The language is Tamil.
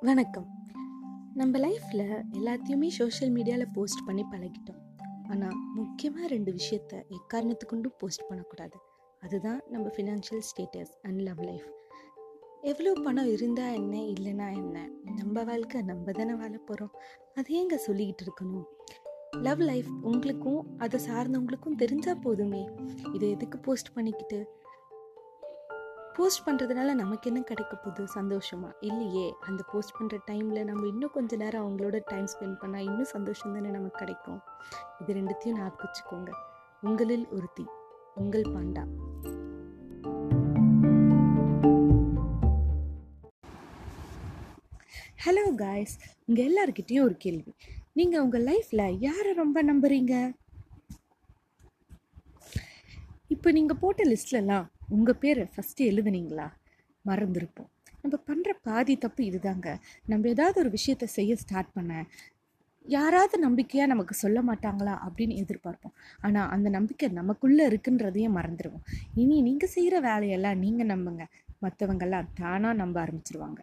வணக்கம். நம்ம லைஃப்பில் எல்லாத்தையுமே சோஷியல் மீடியாவில் போஸ்ட் பண்ணி பழகிட்டோம். ஆனால் முக்கியமாக ரெண்டு விஷயத்த எக்காரணத்து கொண்டும் போஸ்ட் பண்ணக்கூடாது. அதுதான் நம்ம financial status and love life எவ்வளோ பணம் இருந்தால் என்ன இல்லைன்னா என்ன நம்ம வாழ்க்கை நம்ம தானே வாழ போகிறோம் அதை ஏங்க சொல்லிக்கிட்டு இருக்கணும்? லவ் லைஃப் உங்களுக்கும் அதை சார்ந்தவங்களுக்கும் தெரிஞ்சால் போதுமே. இதை எதுக்கு போஸ்ட் பண்ணிக்கிட்டு? போஸ்ட் பண்ணுறதுனால நமக்கு என்ன கிடைக்க போகுது? சந்தோஷமா? இல்லையே. அந்த போஸ்ட் பண்ணுற டைமில் நம்ம இன்னும் கொஞ்ச நேரம் அவங்களோட டைம் ஸ்பெண்ட் பண்ணால் இன்னும் சந்தோஷம் தானே நமக்கு கிடைக்கும். இது ரெண்டுத்தையும் ஞாபகம் வச்சுக்கோங்க உங்களில் ஒருத்தி உங்கள் பாண்டா. ஹலோ காய்ஸ் உங்கள் எல்லாருக்கிட்டேயும் ஒரு கேள்வி. நீங்கள் உங்கள் லைஃப்பில் யாரை ரொம்ப நம்புறீங்க? இப்போ நீங்கள் போட்ட லிஸ்ட்லலாம் உங்கள் பேரை ஃபஸ்ட்டு எழுதுனீங்களா? மறந்துருப்போம். நம்ம பண்ணுற பாதி தப்பு இதுதாங்க. நம்ம ஏதாவது ஒரு விஷயத்த செய்ய ஸ்டார்ட் பண்ண யாராவது நம்பிக்கையாக நமக்கு சொல்ல மாட்டாங்களா அப்படின்னு எதிர்பார்ப்போம். ஆனால் அந்த நம்பிக்கை நமக்குள்ளே இருக்குன்றதையே மறந்துடுவோம் இனி நீங்கள் செய்கிற வேலையெல்லாம் நீங்கள் நம்புங்க. மற்றவங்கெல்லாம் தானாக நம்ப ஆரம்பிச்சிருவாங்க.